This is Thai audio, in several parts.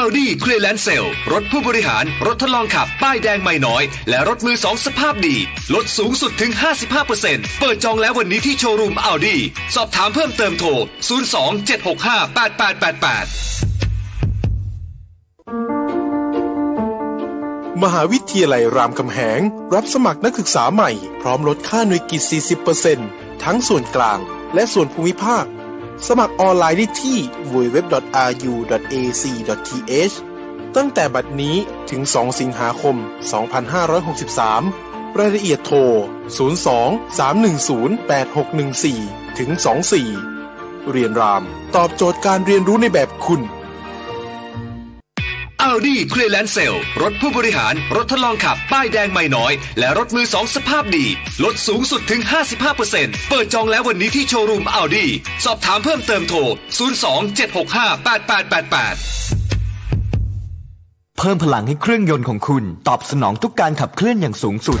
Audi c l e a r a n c e Sale รถผู้บริหาร รถทดลองขับ ป้ายแดงไม่น้อย และรถมือสองสภาพดี ลดสูงสุดถึง 55%เปิดจองแล้ววันนี้ที่โชว์รูม Audi สอบถามเพิ่มเติมโทร 02 765 8888 มหาวิทยาลัยรามคำแหง รับสมัครนักศึกษาใหม่ พร้อมลดค่าหน่วยกิจ 40%ทั้งส่วนกลางและส่วนภูมิภาค สมัครออนไลน์ได้ที่ www.ru.ac.th ตั้งแต่บัดนี้ถึง 2 สิงหาคม 2563 รายละเอียดโทร 02-310-8614 ถึง 24 เรียนราม ตอบโจทย์การเรียนรู้ในแบบคุณ Audi c l e a r a n c e Sale รถผู้บริหาร รถทดลองขับ ป้ายแดงไม่น้อย และรถมือสองสภาพดี ลดสูงสุดถึง 55%เปิดจองแล้ววันนี้ที่โชว์รูม Audi สอบถามเพิ่มเติมโทร 02-765-8888เพิ่มพลังให้เครื่องยนต์ของคุณ ตอบสนองทุกการขับเคลื่อนอย่างสูงสุด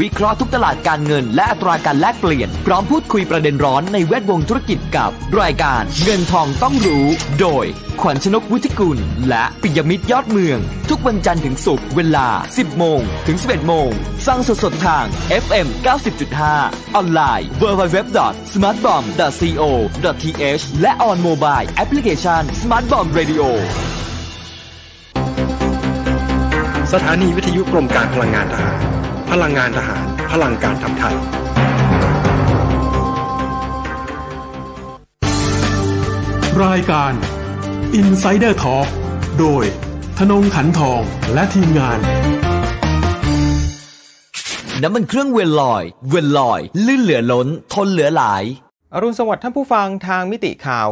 วิเคราะห์ทุกตลาดการเงินและอัตราการแลกเปลี่ยน พร้อมพูดคุยประเด็นร้อนในแวดวงธุรกิจกับ รายการเงินทองต้องรู้ โดย ขวัญชนกวุฒิกุล และปิยมิตรยอดเมือง ทุกวันจันทร์ถึงศุกร์เวลา 10 โมง ถึง 11 โมงฟังสดๆทาง FM 90.5 ออนไลน์ www.smartbomb.co.th และ on mobile application Smart Bomb Radio สถานีวิทยุกรมการพลังงานทหาร พลังงานทหาร พลังการทำไทย รายการ Insider Talk โดยธนงขันทองและทีมงาน น้ำมันเครื่องเวลลอย เวลลอย ลื่นเหลือล้น ทนเหลือหลายอรุณสวัสดิ์ท่านผู้ฟังทางมิติข่าว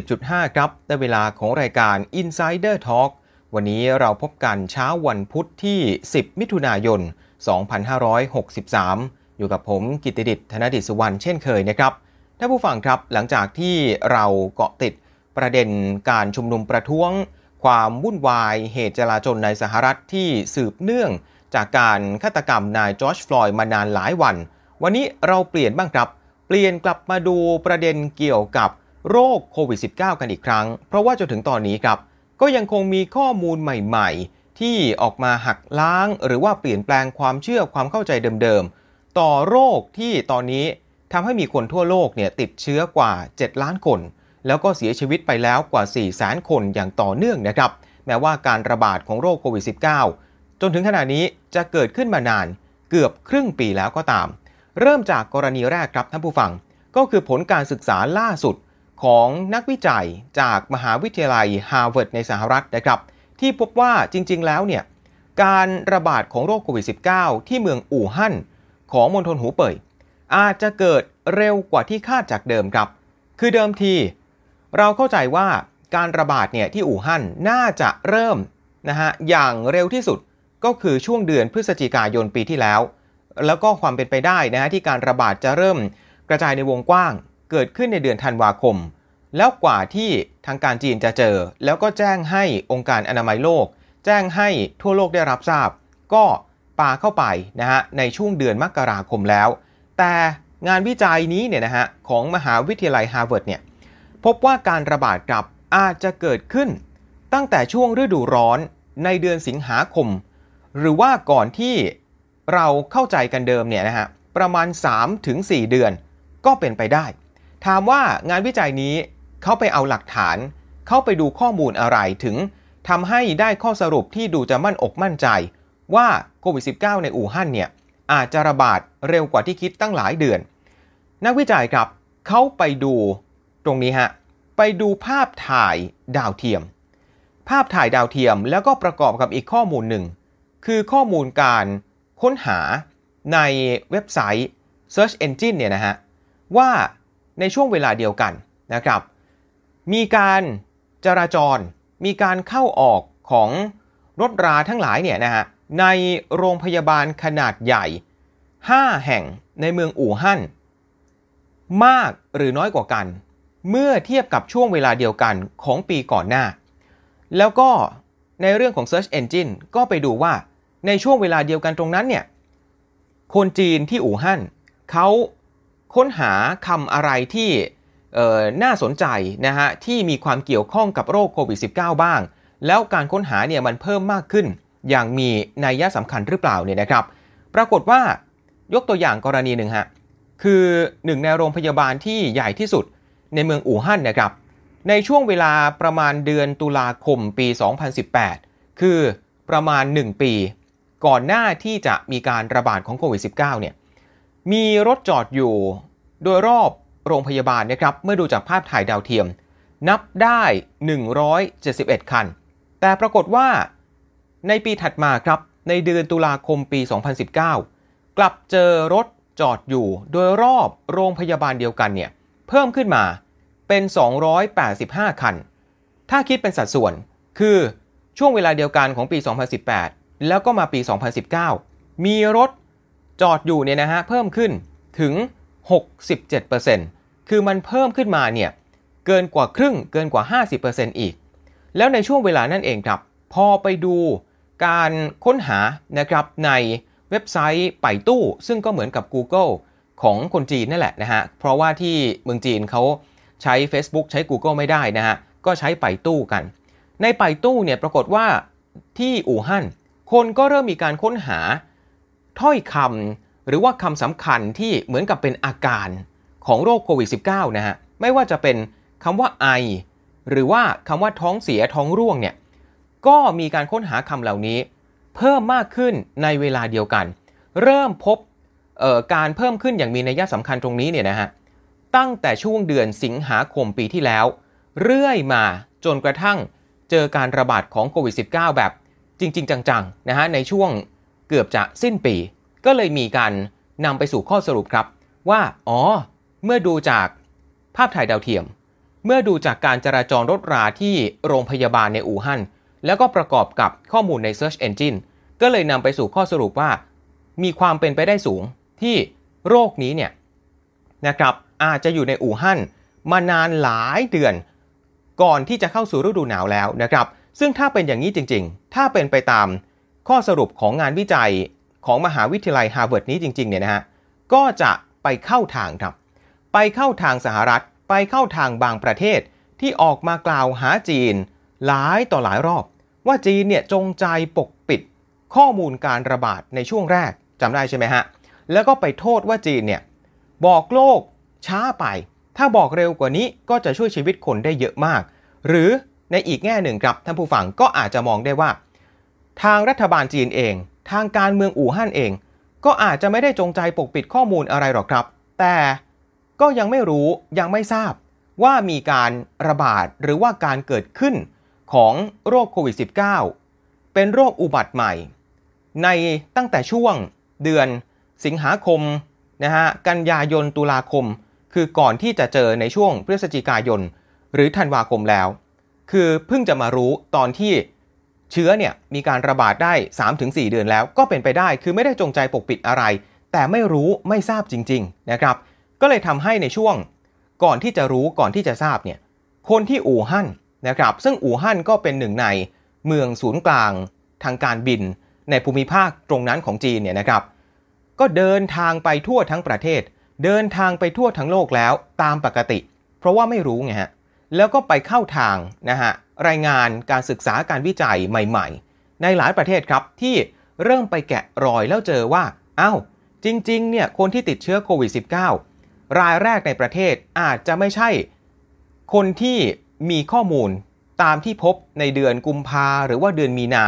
90.5 ครับได้เวลาของรายการ Insider Talk วันนี้เราพบกันเช้าวันพุธที่ 10 มิถุนายน 2563 อยู่กับผมกิติดิษฐ์ธนดิษสุวรรณเช่นเคยนะครับท่านผู้ฟังครับหลังจากที่เราเกาะติดประเด็นการชุมนุมประท้วง ความวุ่นวายเหตุจลาจลในสหรัฐที่สืบเนื่องจากการฆาตกรรมนายจอร์จฟลอยด์มานานหลายวัน วันนี้เราเปลี่ยนบ้างครับ เปลี่ยนกลับมาดูประเด็นเกี่ยวกับโรคโควิด -19 กันอีกครั้ง เพราะว่าจนถึงตอนนี้ครับ ก็ยังคงมีข้อมูลใหม่ ๆ ที่ออกมาหักล้าง หรือว่าเปลี่ยนแปลงความเชื่อความเข้าใจเดิมๆ ต่อโรคที่ตอนนี้ทำให้มีคนทั่วโลกเนี่ยติดเชื้อกว่า 7 ล้านคน แล้วก็เสียชีวิตไปแล้วกว่า4แสนคนอย่างต่อเนื่องนะครับ แม้ว่าการระบาดของโรคโควิด -19 จนถึงขณะนี้จะเกิดขึ้นมานานเกือบครึ่งปีแล้วก็ตาม เริ่มจากกรณีแรกครับท่านผู้ฟัง ก็คือผลการศึกษาล่าสุดของนักวิจัยจากมหาวิทยาลัยฮาร์วาร์ดในสหรัฐนะครับ ที่พบว่าจริง ๆ แล้วเนี่ยการระบาดของโรคโควิด -19 ที่เมืองอู่ฮั่นของมณฑลหูเป่ยอาจจะเกิดเร็วกว่าที่คาดจากเดิมครับ คือเดิมที เราเข้าใจว่าการระบาดเนี่ยที่อู่ฮั่นน่าจะเริ่มนะฮะอย่างเร็วที่สุดก็คือช่วงเดือนพฤศจิกายนปีที่แล้ว แล้วก็ความเป็นไปได้นะฮะที่การระบาดจะเริ่มกระจายในวงกว้าง เกิดขึ้นในเดือนธันวาคม แล้วกว่าที่ทางการจีนจะเจอ แล้วก็แจ้งให้องค์การอนามัยโลก แจ้งให้ทั่วโลกได้รับทราบ ก็ปาเข้าไปนะฮะในช่วงเดือนมกราคมแล้ว แต่งานวิจัยนี้เนี่ยนะฮะของมหาวิทยาลัยฮาร์วาร์ดเนี่ยพบว่าการระบาดกลับอาจจะเกิดขึ้น ตั้งแต่ช่วงฤดูร้อนในเดือนสิงหาคม หรือว่าก่อนที่เราเข้าใจกันเดิมเนี่ยนะฮะประมาณ 3-4 เดือนก็เป็นไปได้ ถามว่างานวิจัยนี้ เขาไปเอาหลักฐาน เข้าไปดูข้อมูลอะไรถึงทำให้ได้ข้อสรุปที่ดูจะมั่นอกมั่นใจ ว่าโควิด -19 ในอู่ฮั่นเนี่ยอาจจะระบาดเร็วกว่าที่คิดตั้งหลายเดือน นักวิจัยครับเขาไปดูตรงนี้ฮะไปดูภาพถ่ายดาวเทียม ภาพถ่ายดาวเทียมแล้วก็ประกอบกับอีกข้อมูลหนึ่ง คือข้อมูลการค้นหาในเว็บไซต์ Search Engine เนี่ยนะฮะว่าในช่วงเวลาเดียวกันนะครับ มีการจราจร มีการเข้าออกของรถราทั้งหลายเนี่ยนะฮะในโรงพยาบาลขนาดใหญ่ 5 แห่งในเมืองอู่ฮั่นมากหรือน้อยกว่ากัน เมื่อเทียบกับช่วงเวลาเดียวกันของปีก่อนหน้า แล้วก็ในเรื่องของ Search Engine ก็ไปดูว่าในช่วงเวลาเดียวกันตรงนั้นเนี่ยคนจีนที่อู่ฮั่นเขาค้นหาคำอะไรที่ น่าสนใจนะฮะที่มีความเกี่ยวข้องกับโรคโควิด -19 บ้าง แล้วการค้นหาเนี่ยมันเพิ่มมากขึ้น อย่างมีนัยยะสำคัญหรือเปล่าเนี่ยนะครับ ปรากฏว่ายกตัวอย่างกรณีหนึ่งฮะคือหนึ่งในโรงพยาบาลที่ใหญ่ที่สุดในเมืองอู่ฮั่นนะครับ ในช่วงเวลาประมาณเดือนตุลาคมปี 2018 คือประมาณ 1 ปี ก่อนหน้าที่จะมีการระบาดของโควิด -19 เนี่ยมีรถจอดอยู่โดยรอบ โรงพยาบาลนะครับเมื่อดูจากภาพถ่ายดาวเทียม นับได้ 171 คัน แต่ปรากฏว่า ในปีถัดมาครับในเดือนตุลาคมปี 2019 กลับเจอรถจอดอยู่โดยรอบโรงพยาบาลเดียวกันเนี่ยเพิ่มขึ้นมาเป็น 285 คัน ถ้าคิดเป็นสัดส่วนคือช่วงเวลาเดียวกันของปี 2018 แล้วก็มาปี 2019 มีรถจอดอยู่เนี่ยนะฮะเพิ่มขึ้นถึง 67%คือมันเพิ่มขึ้นมาเนี่ยเกินกว่าครึ่งเกินกว่า 50%อีก แล้วในช่วงเวลานั่นเองครับ พอไปดูการค้นหานะครับในเว็บไซต์ไปตู้ ซึ่งก็เหมือนกับ Google ของคนจีนนั่นแหละนะฮะ เพราะว่าที่เมืองจีนเขาใช้ Facebook ใช้ Google ไม่ได้นะฮะ ก็ใช้ไปตู้กัน ในไปตู้เนี่ยปรากฏว่าที่อู่ฮั่นคนก็เริ่มมีการค้นหาถ้อยคำ หรือว่าคำสำคัญที่เหมือนกับเป็นอาการของโรคโควิด -19 นะฮะไม่ว่าจะเป็นคำว่าไอ หรือว่าคำว่าท้องเสียท้องร่วงเนี่ยก็มีการค้นหาคำเหล่านี้ เพิ่มมากขึ้นในเวลาเดียวกัน เริ่มพบการเพิ่มขึ้นอย่างมีนัยสำคัญตรงนี้เนี่ยนะฮะตั้งแต่ช่วงเดือนสิงหาคมปีที่แล้ว เรื่อยมาจนกระทั่งเจอการระบาดของโควิด -19 แบบจริง ๆ จังๆนะฮะในช่วงเกือบจะสิ้นปี ก็เลยมีการนำไปสู่ข้อสรุปครับ ว่าอ๋อ เมื่อดูจากภาพถ่ายดาวเทียม เมื่อดูจากการจราจรรถราที่โรงพยาบาลในอู่ฮั่นแล้วก็ประกอบกับข้อมูลใน Search Engine ก็เลยนำไปสู่ข้อสรุปว่า มีความเป็นไปได้สูงที่โรคนี้เนี่ยนะครับอาจจะอยู่ในอู่ฮั่นมานานหลายเดือน ก่อนที่จะเข้าสู่ฤดูหนาวแล้วนะครับ ซึ่งถ้าเป็นอย่างนี้จริง ๆ ถ้าเป็นไปตามข้อสรุปของงานวิจัย ของมหาวิทยาลัยฮาร์วาร์ดนี้จริงๆเนี่ยนะฮะก็จะไปเข้าทางครับ ไปเข้าทางสหรัฐ ไปเข้าทางบางประเทศที่ออกมากล่าวหาจีน หลายต่อหลายรอบ ว่าจีนเนี่ยจงใจปกปิด ข้อมูลการระบาดในช่วงแรกจำได้ใช่ไหมฮะ แล้วก็ไปโทษว่าจีนเนี่ยบอกโลกช้าไป ถ้าบอกเร็วกว่านี้ก็จะช่วยชีวิตคนได้เยอะมาก หรือในอีกแง่หนึ่งครับท่านผู้ฟังก็อาจจะมองได้ว่า ทางรัฐบาลจีนเอง ทางการเมืองอู่ฮั่นเอง ก็อาจจะไม่ได้จงใจปกปิดข้อมูลอะไรหรอกครับ แต่ก็ยังไม่รู้ยังไม่ทราบว่ามีการระบาดหรือว่าการเกิดขึ้นของโรคโควิด -19 เป็นโรคอุบัติใหม่ ในตั้งแต่ช่วงเดือนสิงหาคมนะฮะกันยายนตุลาคม คือก่อนที่จะเจอในช่วงพฤศจิกายน หรือธันวาคมแล้ว คือเพิ่งจะมารู้ตอนที่ เชื้อเนี่ยมีการระบาดได้ 3-4 เดือนแล้วก็เป็นไปได้คือไม่ได้จงใจปกปิดอะไร แต่ไม่รู้ไม่ทราบจริงๆนะครับ ก็เลยทำให้ในช่วงก่อนที่จะรู้ก่อนที่จะทราบเนี่ยคนที่อู่ฮั่นนะครับ ซึ่งอู่ฮั่นก็เป็นหนึ่งในเมืองศูนย์กลางทางการบินในภูมิภาคตรงนั้นของจีนเนี่ยนะครับ ก็เดินทางไปทั่วทั้งประเทศ เดินทางไปทั่วทั้งโลกแล้วตามปกติ เพราะว่าไม่รู้ไงฮะแล้วก็ไปเข้าทางนะฮะ รายงานการศึกษาการวิจัยใหม่ ๆ ในหลายประเทศครับที่เริ่มไปแกะรอยแล้วเจอว่าอา้าวจริง ๆ เนี่ยคนที่ติดเชื้อโควิด -19 รายแรกในประเทศอาจจะไม่ใช่ คนที่มีข้อมูลตามที่พบในเดือนกุมภาหรือว่าเดือนมีนา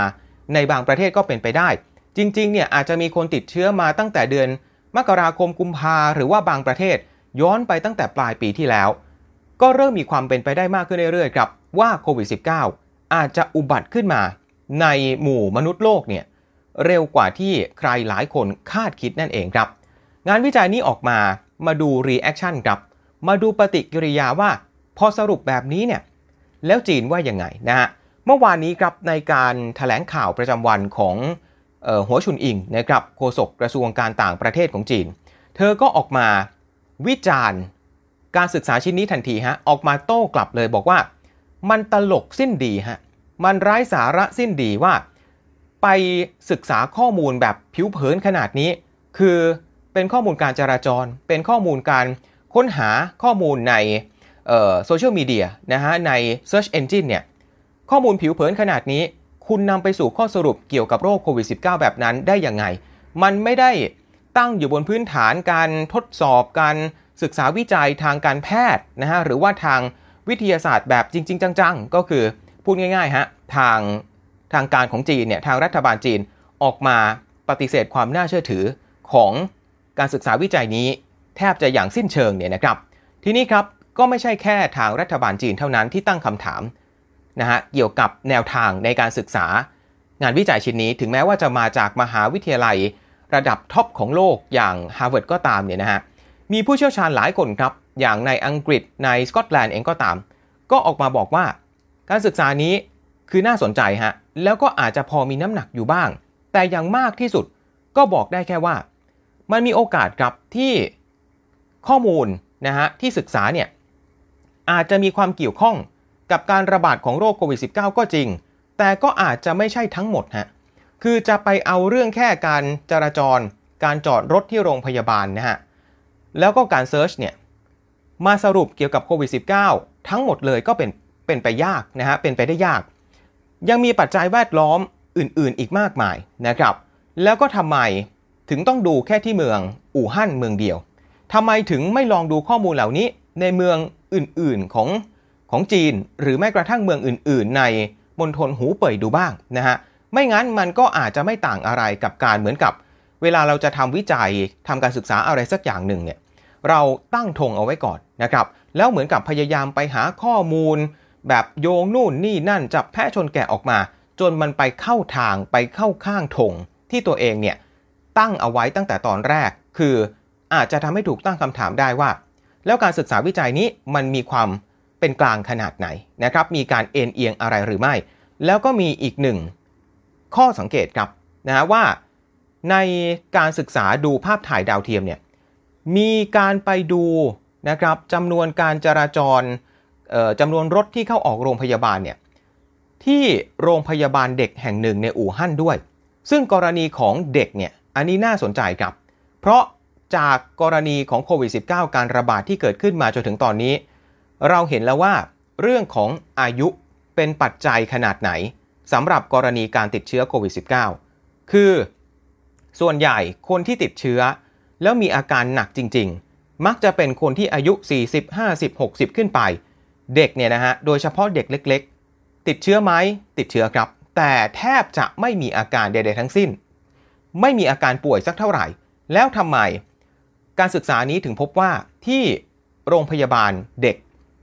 ในบางประเทศก็เป็นไปได้ จริง ๆ เนี่ยอาจจะมีคนติดเชื้อมาตั้งแต่เดือน มกราคมกุมภาหรือว่าบางประเทศ ย้อนไปตั้งแต่ปลายปีที่แล้ว ก็เริ่มมีความเป็นไปได้มากขึ้นเรื่อยๆครับว่าโควิด -19 อาจจะอุบัติขึ้นมาในหมู่มนุษย์โลกเนี่ยเร็วกว่าที่ใครหลายคนคาดคิดนั่นเองครับ งานวิจัยนี้ออกมามาดู reaction ครับ มาดูปฏิกิริยาว่า พอสรุปแบบนี้เนี่ยแล้วจีนว่ายังไงนะฮะเมื่อวานนี้ครับในการแถลงข่าวประจำวันของออหัวชุนอิงนะครับโฆษกกระทรวงการต่างประเทศของจีน เธอก็ออกมาวิจารณ์ การศึกษาชิ้นนี้ทันทีฮะออกมาโต้กลับเลยบอกว่า มันตลกสิ้นดีฮะมันไร้สาระสิ้นดีว่า ไปศึกษาข้อมูลแบบผิวเผินขนาดนี้ คือเป็นข้อมูลการจราจร เป็นข้อมูลการค้นหาข้อมูลในโซเชียลมีเดียนะฮะใน Search Engine เนี่ยข้อมูลผิวเผินขนาดนี้ คุณนำไปสู่ข้อสรุปเกี่ยวกับโรคโควิด -19 แบบนั้นได้ยังไง มันไม่ได้ตั้งอยู่บนพื้นฐานการทดสอบการ ศึกษาวิจัยทางการแพทย์นะฮะหรือว่าทางวิทยาศาสตร์แบบจริง ๆ จังๆ ก็คือพูดง่ายๆฮะทางทางการของจีนเนี่ยทางรัฐบาลจีนออกมาปฏิเสธความน่าเชื่อถือของการศึกษาวิจัยนี้ แทบจะอย่างสิ้นเชิงเนี่ยนะครับ ทีนี้ครับก็ไม่ใช่แค่ทางรัฐบาลจีนเท่านั้นที่ตั้งคำถามนะฮะเกี่ยวกับแนวทางในการศึกษางานวิจัยชิ้นนี้ถึงแม้ว่าจะมาจากมหาวิทยาลัย ระดับท็อปของโลกอย่างฮาร์วาร์ดก็ตามเนี่ยนะฮะ มีผู้เชี่ยวชาญหลายคนครับ อย่างในอังกฤษในสกอตแลนด์เองก็ตาม ก็ออกมาบอกว่า การศึกษานี้คือน่าสนใจฮะ แล้วก็อาจจะพอมีน้ำหนักอยู่บ้าง แต่อย่างมากที่สุดก็บอกได้แค่ว่า มันมีโอกาสครับที่ข้อมูลนะฮะที่ศึกษาเนี่ยอาจจะมีความเกี่ยวข้องกับการระบาดของโรคโควิด -19 ก็จริง แต่ก็อาจจะไม่ใช่ทั้งหมดฮะ คือจะไปเอาเรื่องแค่การจราจร การจอดรถที่โรงพยาบาลนะฮะ แล้วก็การเซิร์ชเนี่ยมาสรุปเกี่ยวกับโควิด -19 ทั้งหมดเลยก็เป็นเป็นไปยากนะฮะเป็นไปได้ยาก ยังมีปัจจัยแวดล้อมอื่นๆอีกมากมายนะครับ แล้วก็ทำไมถึงต้องดูแค่ที่เมืองอู่ฮั่นเมืองเดียวทำไมถึงไม่ลองดูข้อมูลเหล่านี้ในเมืองอื่นๆของของจีน หรือแม้กระทั่งเมืองอื่น ๆ ในมณฑลหูเป่ยดูบ้างนะฮะไม่งั้นมันก็อาจจะไม่ต่างอะไรกับการเหมือนกับ เวลาเราจะทำวิจัยทำการศึกษาอะไรสักอย่างหนึ่งเนี่ยเราตั้งธงเอาไว้ก่อนนะครับ แล้วเหมือนกับพยายามไปหาข้อมูล แบบโยงนู่นนี่นั่นจับแพะชนแกะออกมา จนมันไปเข้าทางไปเข้าข้างธงที่ตัวเองเนี่ยตั้งเอาไว้ตั้งแต่ตอนแรก คืออาจจะทำให้ถูกตั้งคำถามได้ว่า แล้วการศึกษาวิจัยนี้มันมีความเป็นกลางขนาดไหนนะครับ มีการเอ็นเอียงอะไรหรือไม่ แล้วก็มีอีกหนึ่งข้อสังเกตครับนะว่า ในการศึกษาดูภาพถ่ายดาวเทียมเนี่ยมีการไปดูนะครับจำนวนการจราจรจำนวนรถที่เข้าออกโรงพยาบาลเนี่ยที่โรงพยาบาลเด็กแห่งหนึ่งในอู่ฮั่นด้วย ซึ่งกรณีของเด็กเนี่ยอันนี้น่าสนใจครับ เพราะจากกรณีของโควิด -19 การระบาดที่เกิดขึ้นมาจนถึงตอนนี้ เราเห็นแล้วว่าเรื่องของอายุเป็นปัจจัยขนาดไหนสำหรับกรณีการติดเชื้อโควิด -19 คือ ส่วนใหญ่คนที่ติดเชื้อ แล้วมีอาการหนักจริง ๆ มักจะเป็นคนที่อายุ 40 50 60 ขึ้นไป เด็กเนี่ยนะฮะโดยเฉพาะเด็กเล็ก ๆ ติดเชื้อไหมติดเชื้อครับ แต่แทบจะไม่มีอาการใด ๆ ทั้งสิ้น ไม่มีอาการป่วยสักเท่าไหร่ แล้วทำไม การศึกษานี้ถึงพบว่าที่โรงพยาบาลเด็ก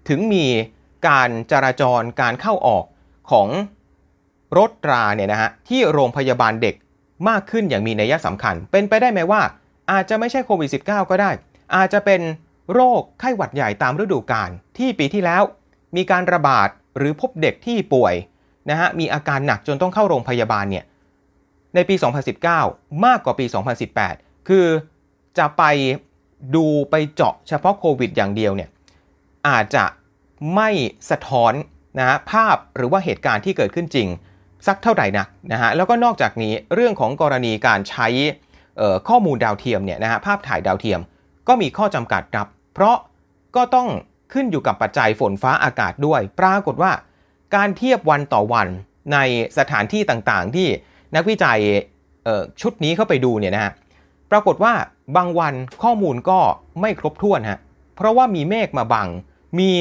ถึงมีการจราจรการเข้าออกของรถราเนี่ยนะฮะที่โรงพยาบาลเด็ก มากขึ้นอย่างมีนัยสำคัญ เป็นไปได้ไหมว่า อาจจะไม่ใช่โควิด -19 ก็ได้ อาจจะเป็นโรคไข้หวัดใหญ่ตามฤดูกาลที่ปีที่แล้ว มีการระบาดหรือพบเด็กที่ป่วยนะฮะมีอาการหนักจนต้องเข้าโรงพยาบาลเนี่ยในปี 2019 มากกว่าปี 2018 คือจะไปดูไปเจาะเฉพาะโควิดอย่างเดียวเนี่ยอาจจะไม่สะท้อนนะฮะภาพหรือว่าเหตุการณ์ที่เกิดขึ้นจริง สักเท่าไหร่นักนะฮะแล้วก็นอกจากนี้เรื่องของกรณีการใช้ข้อมูลดาวเทียมเนี่ยนะฮะภาพถ่ายดาวเทียม ก็มีข้อจำกัดครับ เพราะก็ต้องขึ้นอยู่กับปัจจัยฝนฟ้าอากาศด้วย ปรากฏว่า การเทียบวันต่อวันในสถานที่ต่างๆ ที่นักวิจัยชุดนี้เข้าไปดูเนี่ยนะฮะปรากฏว่าบางวันข้อมูลก็ไม่ครบถ้วนฮะเพราะว่ามีเมฆมาบัง มี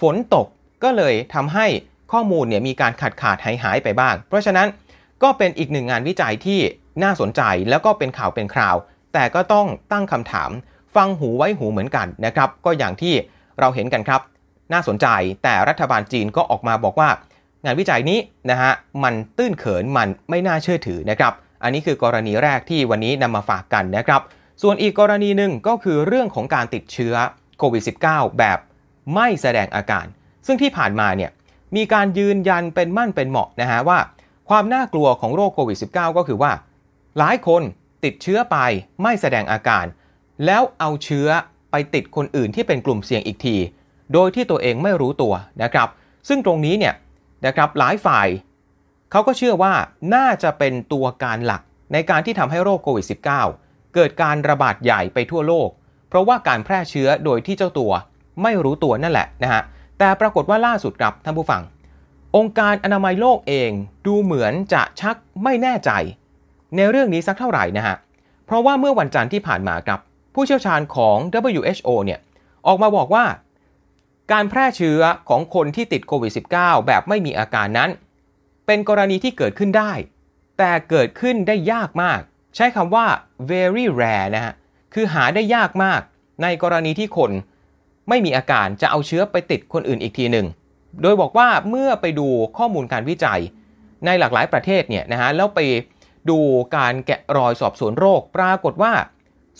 ฝนตกก็เลยทำให้ ข้อมูลเนี่ยมีการขาดขาดหายหายไปบ้าง เพราะฉะนั้นก็เป็นอีกหนึ่งงานวิจัยที่น่าสนใจแล้วก็เป็นข่าวเป็นคราว แต่ก็ต้องตั้งคำถาม ฟังหูไว้หูเหมือนกันนะครับ ก็อย่างที่เราเห็นกันครับ น่าสนใจแต่รัฐบาลจีนก็ออกมาบอกว่า งานวิจัยนี้นะฮะมันตื้นเขินมันไม่น่าเชื่อถือนะครับ อันนี้คือกรณีแรกที่วันนี้นำมาฝากกันนะครับ ส่วนอีกกรณีหนึ่งก็คือเรื่องของการติดเชื้อโควิด -19 แบบไม่แสดงอาการ ซึ่งที่ผ่านมาเนี่ย มีการยืนยันเป็นมั่นเป็นเหมาะนะฮะว่า ความน่ากลัวของโรคโควิด -19 ก็คือว่า หลายคนติดเชื้อไปไม่แสดงอาการ แล้วเอาเชื้อไปติดคนอื่นที่เป็นกลุ่มเสี่ยงอีกที โดยที่ตัวเองไม่รู้ตัวนะครับ ซึ่งตรงนี้เนี่ยนะครับหลายฝ่ายเขาก็เชื่อว่าน่าจะเป็นตัวการหลักในการที่ทำให้โรคโควิด -19 เกิดการระบาดใหญ่ไปทั่วโลก เพราะว่าการแพร่เชื้อโดยที่เจ้าตัวไม่รู้ตัวนั่นแหละนะฮะ แต่ปรากฏว่าล่าสุดครับท่านผู้ฟัง องค์การอนามัยโลกเองดูเหมือนจะชักไม่แน่ใจ ในเรื่องนี้สักเท่าไหร่นะฮะ เพราะว่าเมื่อวันจันทร์ที่ผ่านมาครับ ผู้เชี่ยวชาญของ WHO เนี่ยออกมาบอกว่า การแพร่เชื้อของคนที่ติดโควิด -19 แบบไม่มีอาการนั้น เป็นกรณีที่เกิดขึ้นได้ แต่เกิดขึ้นได้ยากมาก ใช้คำว่า very rare นะฮะคือหาได้ยากมาก ในกรณีที่คน ไม่มีอาการจะเอาเชื้อไปติดคนอื่นอีกทีหนึ่ง โดยบอกว่าเมื่อไปดูข้อมูลการวิจัย ในหลากหลายประเทศเนี่ยนะฮะแล้วไปดูการแกะรอยสอบสวนโรค ปรากฏว่า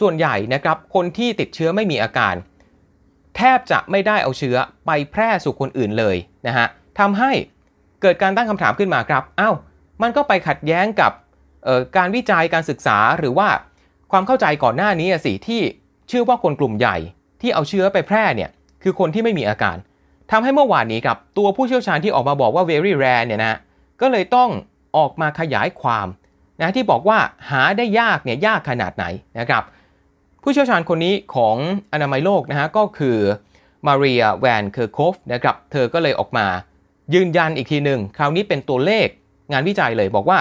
ส่วนใหญ่นะครับคนที่ติดเชื้อไม่มีอาการ แทบจะไม่ได้เอาเชื้อไปแพร่สู่คนอื่นเลยนะฮะทำให้เกิดการตั้งคำถามขึ้นมาครับอ้าวมันก็ไปขัดแย้งกับการวิจัยการศึกษาหรือว่าความเข้าใจก่อนหน้านี้สิที่เชื่อว่าคนกลุ่มใหญ่ ที่เอาเชื้อไปแพร่เนี่ยคือคนที่ไม่มีอาการทำให้เมื่อวานนี้ครับตัวผู้เชี่ยวชาญที่ออกมาบอกว่า very rare เนี่ยนะก็เลยต้องออกมาขยายความนะที่บอกว่าหาได้ยากเนี่ยยากขนาดไหนนะครับ ผู้เชี่ยวชาญคนนี้ของอนามัยโลกนะฮะก็คือมาเรียแวนเคอร์โคฟนะครับเธอก็เลยออกมายืนยันอีกทีหนึ่งคราวนี้เป็นตัวเลขงานวิจัยเลยบอกว่า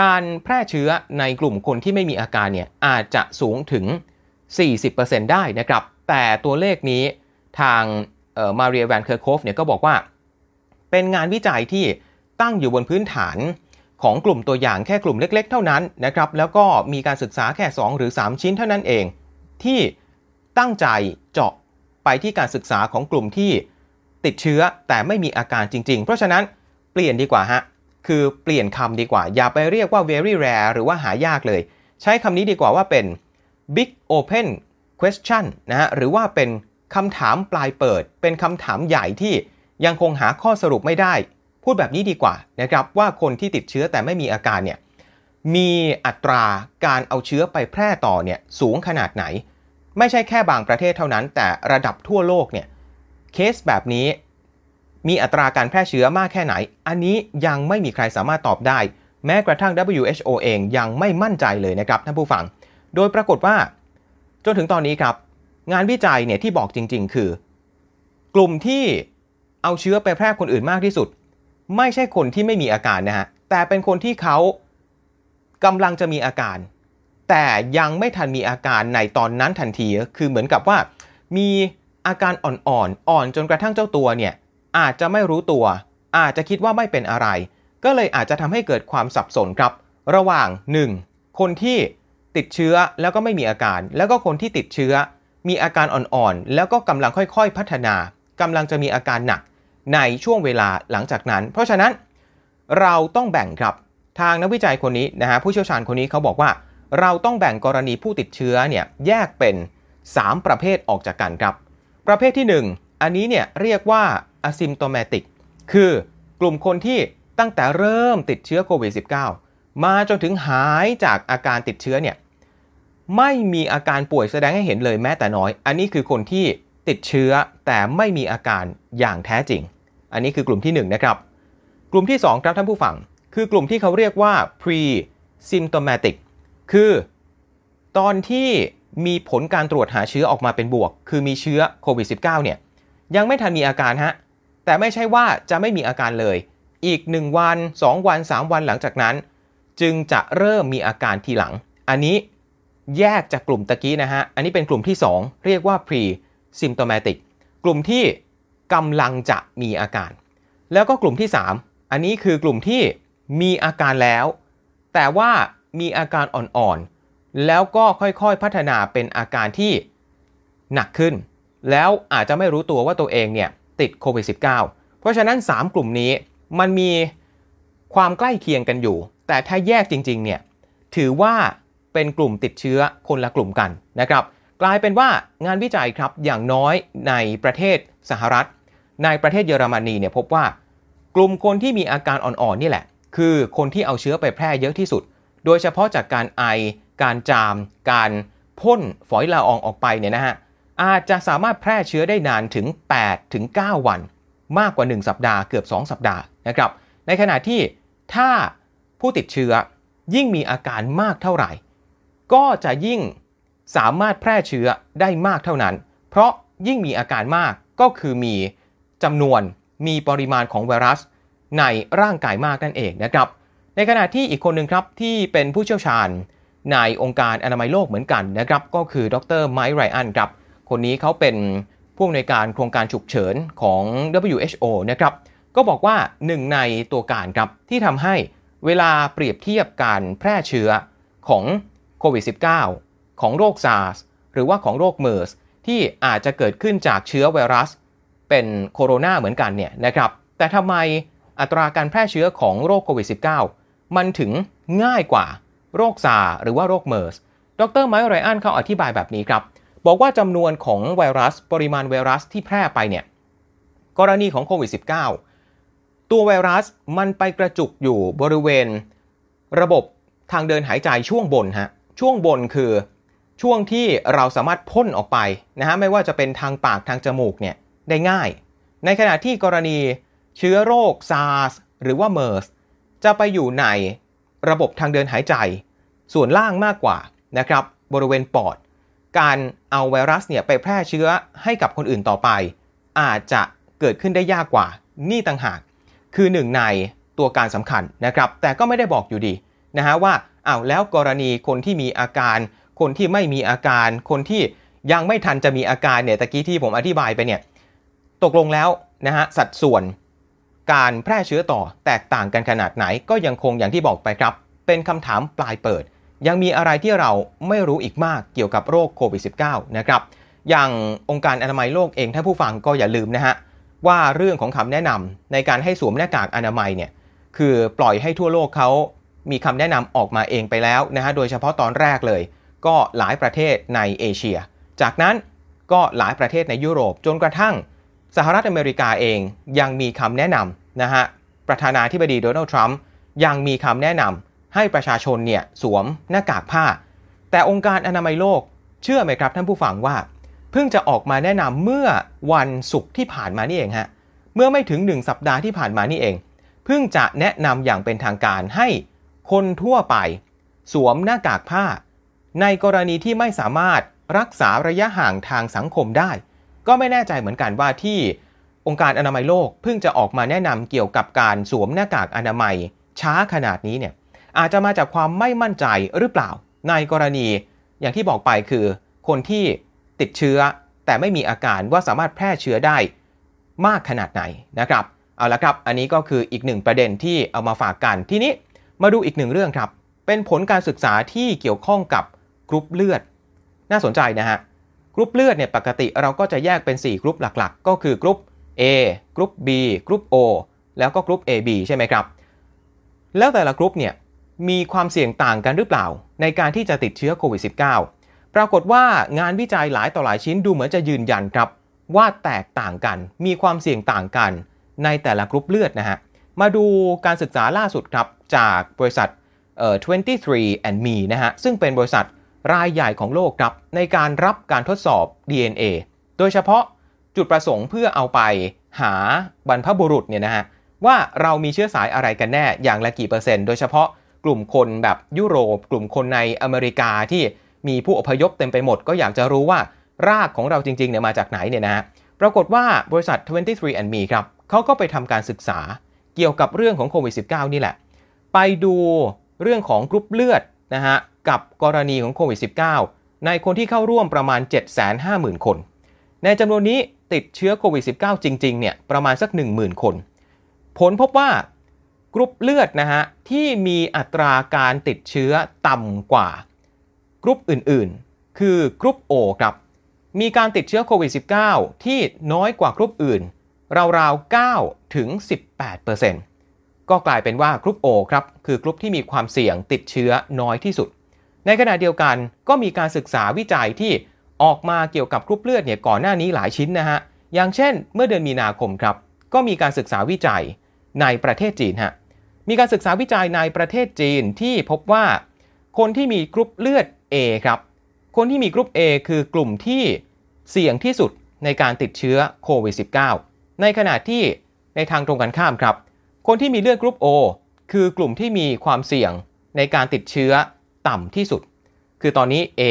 การแพร่เชื้อในกลุ่มคนที่ไม่มีอาการเนี่ยอาจจะสูงถึง 40%ได้นะครับ แต่ตัวเลขนี้ทางมาเรียแวนเคอร์โคฟเนี่ยก็บอกว่าเป็นงานวิจัยที่ตั้งอยู่บนพื้นฐานของกลุ่มตัวอย่างแค่กลุ่มเล็ก ๆ เท่านั้นนะครับ แล้วก็มีการศึกษาแค่ 2 หรือ 3 ชิ้นเท่านั้นเอง ที่ตั้งใจเจาะไปที่การศึกษาของกลุ่มที่ติดเชื้อแต่ไม่มีอาการจริง ๆ เพราะฉะนั้นเปลี่ยนดีกว่าฮะ คือเปลี่ยนคำดีกว่า อย่าไปเรียกว่า very rare หรือว่าหายากเลย ใช้คำนี้ดีกว่าว่าเป็น big open question นะฮะหรือว่าเป็นคำถามปลายเปิด เป็นคำถามใหญ่ที่ยังคงหาข้อสรุปไม่ได้ พูดแบบนี้ดีกว่านะครับว่าคนที่ติดเชื้อแต่ไม่มีอาการเนี่ยมีอัตราการเอาเชื้อไปแพร่ต่อเนี่ยสูงขนาดไหน ไม่ใช่แค่บางประเทศเท่านั้น แต่ระดับทั่วโลกเนี่ยเคสแบบนี้มีอัตราการแพร่เชื้อมากแค่ไหน อันนี้ยังไม่มีใครสามารถตอบได้ แม้กระทั่ง WHO เองยังไม่มั่นใจเลยนะครับท่านผู้ฟัง โดยปรากฏว่า จนถึงตอนนี้ครับ งานวิจัยเนี่ยที่บอกจริง ๆ คือ กลุ่มที่เอาเชื้อไปแพร่คนอื่นมากที่สุด ไม่ใช่คนที่ไม่มีอาการนะฮะแต่เป็นคนที่เขากำลังจะมีอาการ แต่ยังไม่ทันมีอาการในตอนนั้นทันทีคือเหมือนกับว่า มีอาการอ่อนๆออ่อนจนกระทั่งเจ้าตัวเนี่ยอาจจะไม่รู้ตัว อาจจะคิดว่าไม่เป็นอะไร ก็เลยอาจจะทำให้เกิดความสับสนครับ ระหว่าง 1. คนที่ ติดเชื้อแล้วก็ไม่มีอาการ แล้วก็คนที่ติดเชื้อ มีอาการอ่อนๆ แล้วก็กำลังค่อยๆ พัฒนากำลังจะมีอาการหนักในช่วงเวลาหลังจากนั้น เพราะฉะนั้นเราต้องแบ่งครับทางนักวิจัยคนนี้นะฮะผู้เชี่ยวชาญคนนี้เขาบอกว่า เราต้องแบ่งกรณีผู้ติดเชื้อเนี่ยแยกเป็น 3 ประเภทออกจากกันครับ ประเภทที่ 1 อันนี้เนี่ยเรียกว่า asymptomatic คือกลุ่มคนที่ตั้งแต่เริ่มติดเชื้อโควิด -19 มาจนถึงหายจากอาการติดเชื้อเนี่ย ไม่มีอาการป่วยแสดงให้เห็นเลยแม้แต่น้อย อันนี้คือคนที่ติดเชื้อแต่ไม่มีอาการอย่างแท้จริง อันนี้คือกลุ่มที่1นนะครับกลุ่มที่ 2 ครับท่านผู้ฟัง คือกลุ่มที่เขาเรียกว่า pre symptomatic คือ ตอนที่มีผลการตรวจหาเชื้อออกมาเป็นบวก คือมีเชื้อโควิด -19 เนี่ยยังไม่ทันมีอาการฮะแต่ไม่ใช่ว่าจะไม่มีอาการเลย อีก 1 วัน 2 วัน 3 วันหลังจากนั้น จึงจะเริ่มมีอาการทีหลัง อันนี้ แยกจากกลุ่มตะกี้นะฮะ อันนี้เป็นกลุ่มที่ 2 เรียกว่า pre symptomatic กลุ่มที่กำลังจะมีอาการ แล้วก็กลุ่มที่ 3 อันนี้คือกลุ่มที่มีอาการแล้ว แต่ว่ามีอาการอ่อนๆ แล้วก็ค่อยๆ พัฒนาเป็นอาการที่หนักขึ้น แล้วอาจจะไม่รู้ตัวว่าตัวเองเนี่ยติดโควิด -19 เพราะฉะนั้น 3 กลุ่มนี้มันมีความใกล้เคียงกันอยู่ แต่ถ้าแยกจริงๆ เนี่ย ถือว่า เป็นกลุ่มติดเชื้อคนละกลุ่มกันนะครับ กลายเป็นว่างานวิจัยครับอย่างน้อยในประเทศสหรัฐ ในประเทศเยอรมนีเนี่ยพบว่า กลุ่มคนที่มีอาการอ่อนๆนี่แหละ คือคนที่เอาเชื้อไปแพร่เยอะที่สุด โดยเฉพาะจากการไอ การจาม การพ่นฝอยละอองออกไปเนี่ยนะฮะอาจจะสามารถแพร่เชื้อได้นานถึง 8 ถึง 9 วัน มากกว่า 1 สัปดาห์เกือบ 2 สัปดาห์นะครับ ในขณะที่ถ้าผู้ติดเชื้อยิ่งมีอาการมากเท่าไหร่ ก็จะยิ่งสามารถแพร่เชื้อได้มากเท่านั้น เพราะยิ่งมีอาการมากก็คือมีจำนวนมีปริมาณของไวรัส ในร่างกายมากนั่นเองนะครับ ในขณะที่อีกคนหนึ่งครับที่เป็นผู้เชี่ยวชาญในองค์การอนามัยโลกเหมือนกันนะครับ ก็คือดรไมค์ไรอันครับ คนนี้เขาเป็นผู้อำนวยการโครงการฉุกเฉินของ WHO นะครับ ก็บอกว่าหนึ่งในตัวการครับที่ทำให้เวลาเปรียบเทียบการแพร่เชื้อของ โควิด -19 ของโรคซาร์สหรือว่าของโรคเมอร์สที่อาจจะเกิดขึ้นจากเชื้อไวรัส เป็นโคโรนาเหมือนกันเนี่ยนะครับ แต่ทำไมอัตราการแพร่เชื้อของโรคโควิด -19 มันถึงง่ายกว่าโรคซาร์หรือว่าโรคเมอร์ส ดรไมค์ไรอันเขาอธิบายแบบนี้ครับ บอกว่าจำนวนของไวรัสปริมาณไวรัสที่แพร่ไปเนี่ย กรณีของโควิด -19 ตัวไวรัสมันไปกระจุกอยู่บริเวณ ระบบทางเดินหายใจช่วงบนฮะ ช่วงบนคือช่วงที่เราสามารถพ่นออกไปนะฮะไม่ว่าจะเป็นทางปากทางจมูกเนี่ยได้ง่าย ในขณะที่กรณีเชื้อโรคซาร์สหรือว่าเมอร์สจะไปอยู่ในระบบทางเดินหายใจ ส่วนล่างมากกว่านะครับบริเวณปอด การเอาไวรัสเนี่ยไปแพร่เชื้อให้กับคนอื่นต่อไป อาจจะเกิดขึ้นได้ยากกว่า นี่ต่างหาก คือหนึ่งในตัวการสำคัญนะครับ แต่ก็ไม่ได้บอกอยู่ดีนะฮะว่า อ้าวแล้วกรณีคนที่มีอาการ คนที่ไม่มีอาการ คนที่ยังไม่ทันจะมีอาการเนี่ยตะกี้ที่ผมอธิบายไปเนี่ยตกลงแล้วนะฮะสัดส่วนการแพร่เชื้อต่อแตกต่างกันขนาดไหน ก็ยังคงอย่างที่บอกไปครับ เป็นคำถามปลายเปิด ยังมีอะไรที่เราไม่รู้อีกมากเกี่ยวกับโรคโควิด -19 นะครับอย่างองค์การอนามัยโลกเองถ้าผู้ฟังก็อย่าลืมนะฮะว่าเรื่องของคำแนะนำในการให้สวมหน้ากากอนามัยเนี่ยคือปล่อยให้ทั่วโลกเขา มีคำแนะนำออกมาเองไปแล้วนะฮะโดยเฉพาะตอนแรกเลย ก็หลายประเทศในเอเชีย จากนั้นก็หลายประเทศในยุโรปจนกระทั่ง สหรัฐอเมริกาเองยังมีคำแนะนำนะฮะประธานาธิบดีโดนัลด์ทรัมป์ยังมีคำแนะนำให้ประชาชนเนี่ยสวมหน้ากากผ้า แต่องค์การอนามัยโลกเชื่อไหมครับท่านผู้ฟังว่า เพิ่งจะออกมาแนะนำเมื่อวันศุกร์ที่ผ่านมานี่เองฮะเมื่อไม่ถึง 1 สัปดาห์ที่ผ่านมานี่เอง เพิ่งจะแนะนำอย่างเป็นทางการให้ คนทั่วไป สวมหน้ากากผ้า ในกรณีที่ไม่สามารถรักษาระยะห่างทางสังคมได้ ก็ไม่แน่ใจเหมือนกันว่าที่องค์การอนามัยโลกเพิ่งจะออกมาแนะนำเกี่ยวกับการสวมหน้ากากอนามัยช้าขนาดนี้เนี่ยอาจจะมาจากความไม่มั่นใจหรือเปล่า ในกรณีอย่างที่บอกไปคือคนที่ติดเชื้อแต่ไม่มีอาการว่าสามารถแพร่เชื้อได้มากขนาดไหนนะครับ เอาละครับ อันนี้ก็คืออีกหนึ่งประเด็นที่เอามาฝากกันทีนี้ มาดูอีกหนึ่งเรื่องครับ เป็นผลการศึกษาที่เกี่ยวข้องกับกรุ๊ปเลือด น่าสนใจนะฮะ กรุ๊ปเลือดเนี่ยปกติเราก็จะแยกเป็น 4 กรุ๊ปหลักๆ ก็คือกรุ๊ป A กรุ๊ป B กรุ๊ป O แล้วก็กรุ๊ป AB ใช่ไหมครับ แล้วแต่ละกรุ๊ปเนี่ยมีความเสี่ยงต่างกันหรือเปล่า ในการที่จะติดเชื้อโควิด -19 ปรากฏว่างานวิจัยหลายต่อหลายชิ้นดูเหมือนจะยืนยันครับ ว่าแตกต่างกัน มีความเสี่ยงต่างกัน ในแต่ละกรุ๊ปเลือดนะฮะ มาดูการศึกษาล่าสุดครับจากบริษัทเอ่อ23 and me นะฮะ ซึ่งเป็นบริษัทรายใหญ่ของโลกครับ ในการรับการทดสอบ DNA โดยเฉพาะจุดประสงค์เพื่อเอาไปหาบรรพบุรุษเนี่ยนะฮะ ว่าเรามีเชื้อสายอะไรกันแน่อย่างละกี่เปอร์เซ็นต์ โดยเฉพาะกลุ่มคนแบบยุโรป กลุ่มคนในอเมริกาที่มีผู้อพยพเต็มไปหมด ก็อยากจะรู้ว่ารากของเราจริงๆเนี่ยมาจากไหนเนี่ยนะฮะปรากฏว่าบริษัท 23andMe ครับเขาก็ไปทำการศึกษาเกี่ยวกับเรื่องของโควิด -19 นี่แหละ ไปดูเรื่องของกรุ๊ปเลือดนะฮะกับกรณีของโควิด -19 ในคนที่เข้าร่วมประมาณ 750,000 คน ในจำนวนนี้ติดเชื้อโควิด -19 จริงๆเนี่ยประมาณสัก 10,000 คน ผลพบว่ากรุ๊ปเลือดนะฮะที่มีอัตราการติดเชื้อต่ำกว่ากรุ๊ปอื่นๆ คือกรุ๊ป O ครับมีการติดเชื้อโควิด -19 ที่น้อยกว่ากรุ๊ปอื่น ราวๆ9ถึง 18% ก็กลายเป็นว่ากรุ๊ป O ครับคือกรุ๊ปที่มีความเสี่ยงติดเชื้อน้อยที่สุด ในขณะเดียวกันก็มีการศึกษาวิจัยที่ออกมาเกี่ยวกับกรุ๊ปเลือดเนี่ยก่อนหน้านี้หลายชิ้นนะฮะอย่างเช่น เมื่อเดือนมีนาคมครับก็มีการศึกษาวิจัยในประเทศจีนฮะมีการศึกษาวิจัยในประเทศจีนที่พบว่า คนที่มีกรุ๊ปเลือด A ครับคนที่มีกรุ๊ป A คือกลุ่มที่เสี่ยงที่สุดในการติดเชื้อโควิด -19 ในขณะที่ในทางตรงกันข้ามครับ คนที่มีเลือดกรุ๊ป O คือกลุ่มที่มีความเสี่ยงในการติดเชื้อต่ำที่สุด คือตอนนี้ A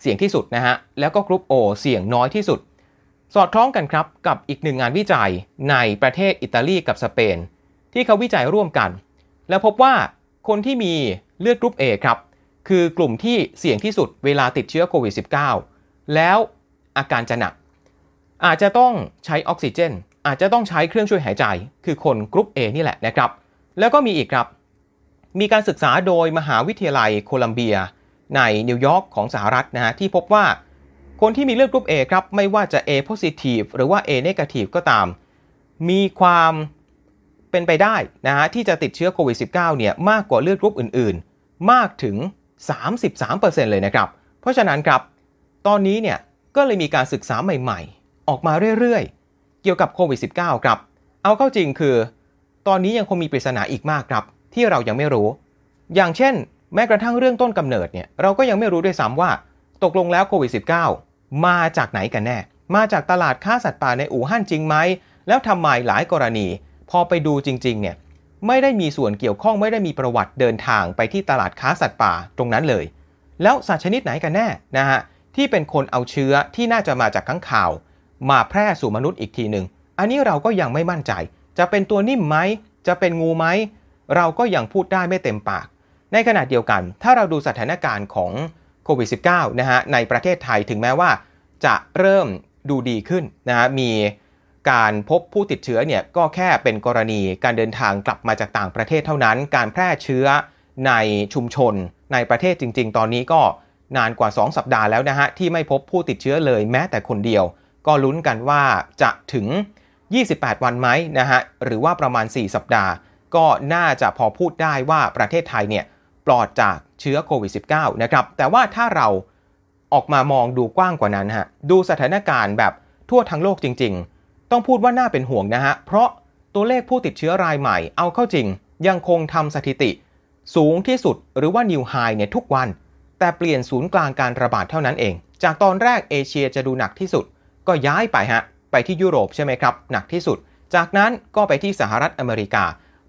เสี่ยงที่สุดนะฮะ แล้วก็กรุ๊ป O เสี่ยงน้อยที่สุด สอดคล้องกันครับกับอีกหนึ่งงานวิจัยในประเทศอิตาลีกับสเปน ที่เขาวิจัยร่วมกัน แล้วพบว่าคนที่มีเลือดกรุ๊ป A ครับ คือกลุ่มที่เสี่ยงที่สุดเวลาติดเชื้อโควิด -19 แล้วอาการจะหนัก อาจจะต้องใช้ออกซิเจน อาจจะต้องใช้เครื่องช่วยหายใจ คือคนกรุ๊ป A นี่แหละนะครับ แล้วก็มีอีกครับ มีการศึกษาโดยมหาวิทยาลัยโคลัมเบีย ในนิวยอร์กของสหรัฐนะฮะที่พบว่า คนที่มีเลือดกรุ๊ป A ครับ ไม่ว่าจะ A positive หรือว่า A negative ก็ตาม มีความเป็นไปได้นะฮะที่จะติดเชื้อโควิด -19 เนี่ยมากกว่าเลือดกรุ๊ปอื่นๆ มากถึง 33%เลยนะครับ เพราะฉะนั้นครับ ตอนนี้เนี่ยก็เลยมีการศึกษาใหม่ ๆ ออกมาเรื่อยๆ กี่ยวกับโควิด -19 ครับ เอาเข้าจริงคือ ตอนนี้ยังคงมีปริศนาอีกมากครับ ที่เรายังไม่รู้ อย่างเช่น แม้กระทั่งเรื่องต้นกำเนิดเนี่ยเราก็ยังไม่รู้ด้วยซ้ำว่า ตกลงแล้วโควิด -19 มาจากไหนกันแน่ มาจากตลาดค้าสัตว์ป่าในอู่ฮั่นจริงไหม แล้วทำไมหลายกรณี พอไปดูจริงๆเนี่ยไม่ได้มีส่วนเกี่ยวข้องไม่ได้มีประวัติเดินทางไปที่ตลาดค้าสัตว์ป่าตรงนั้นเลย แล้วสัตว์ชนิดไหนกันแน่นะฮะที่เป็นคนเอาเชื้อที่น่าจะมาจากข้างข่าว มาแพร่สู่มนุษย์อีกทีหนึ่ง อันนี้เราก็ยังไม่มั่นใจ จะเป็นตัวนิ่มไหม จะเป็นงูไหม เราก็ยังพูดได้ไม่เต็มปาก ในขณะเดียวกัน ถ้าเราดูสถานการณ์ของโควิด -19 นะฮะ ในประเทศไทยถึงแม้ว่าจะเริ่มดูดีขึ้นนะฮะ มีการพบผู้ติดเชื้อเนี่ยก็แค่เป็นกรณีการเดินทางกลับมาจากต่างประเทศเท่านั้น การแพร่เชื้อในชุมชน ในประเทศจริง ๆ ตอนนี้ก็นานกว่า 2 สัปดาห์แล้วนะฮะที่ไม่พบผู้ติดเชื้อเลยแม้แต่คนเดียว ก็ลุ้นกันว่าจะถึง 28 วันไหมนะฮะหรือว่าประมาณ 4 สัปดาห์ ก็น่าจะพอพูดได้ว่าประเทศไทยเนี่ยปลอดจากเชื้อโควิด -19 นะครับแต่ว่าถ้าเราออกมามองดูกว้างกว่านั้นฮะดูสถานการณ์แบบทั่วทั้งโลกจริง ๆ ต้องพูดว่าน่าเป็นห่วงนะฮะเพราะตัวเลขผู้ติดเชื้อรายใหม่เอาเข้าจริง ยังคงทำสถิติ สูงที่สุดหรือว่านิวไฮเนี่ยทุกวัน แต่เปลี่ยนศูนย์กลางการระบาดเท่านั้นเอง จากตอนแรกเอเชียจะดูหนักที่สุด ก็ย้ายไปฮะไปที่ยุโรปใช่ไหมครับหนักที่สุด จากนั้นก็ไปที่สหรัฐอเมริกา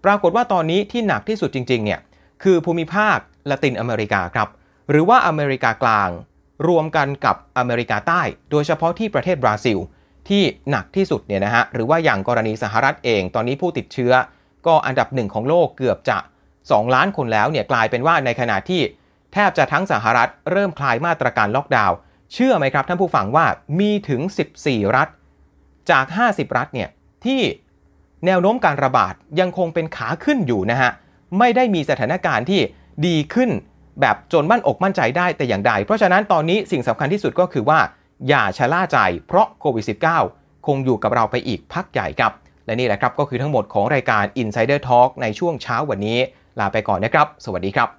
ปรากฏว่าตอนนี้ที่หนักที่สุดจริงๆเนี่ยคือภูมิภาคละตินอเมริกาครับหรือว่าอเมริกากลาง รวมกันกับอเมริกาใต้ โดยเฉพาะที่ประเทศบราซิล ที่หนักที่สุดเนี่ยนะฮะหรือว่าอย่างกรณีสหรัฐเอง ตอนนี้ผู้ติดเชื้อ ก็อันดับหนึ่งของโลกเกือบจะ 2 ล้านคนแล้วเนี่ยกลายเป็นว่าในขณะที่แทบจะทั้งสหรัฐเริ่มคลายมาตรการล็อกดาวน์ เชื่อไหมครับท่านผู้ฟังว่ามีถึง 14 รัฐ จาก 50 รัฐเนี่ยที่แนวโน้มการระบาดยังคงเป็นขาขึ้นอยู่นะฮะไม่ได้มีสถานการณ์ที่ดีขึ้นแบบจนมั่นอกมั่นใจได้แต่อย่างใด เพราะฉะนั้นตอนนี้สิ่งสำคัญที่สุดก็คือว่า อย่าชะล่าใจเพราะโควิด -19 คงอยู่กับเราไปอีกพักใหญ่ครับ และนี่แหละครับก็คือทั้งหมดของรายการ Insider Talk ในช่วงเช้าวันนี้ ลาไปก่อนนะครับ สวัสดีครับ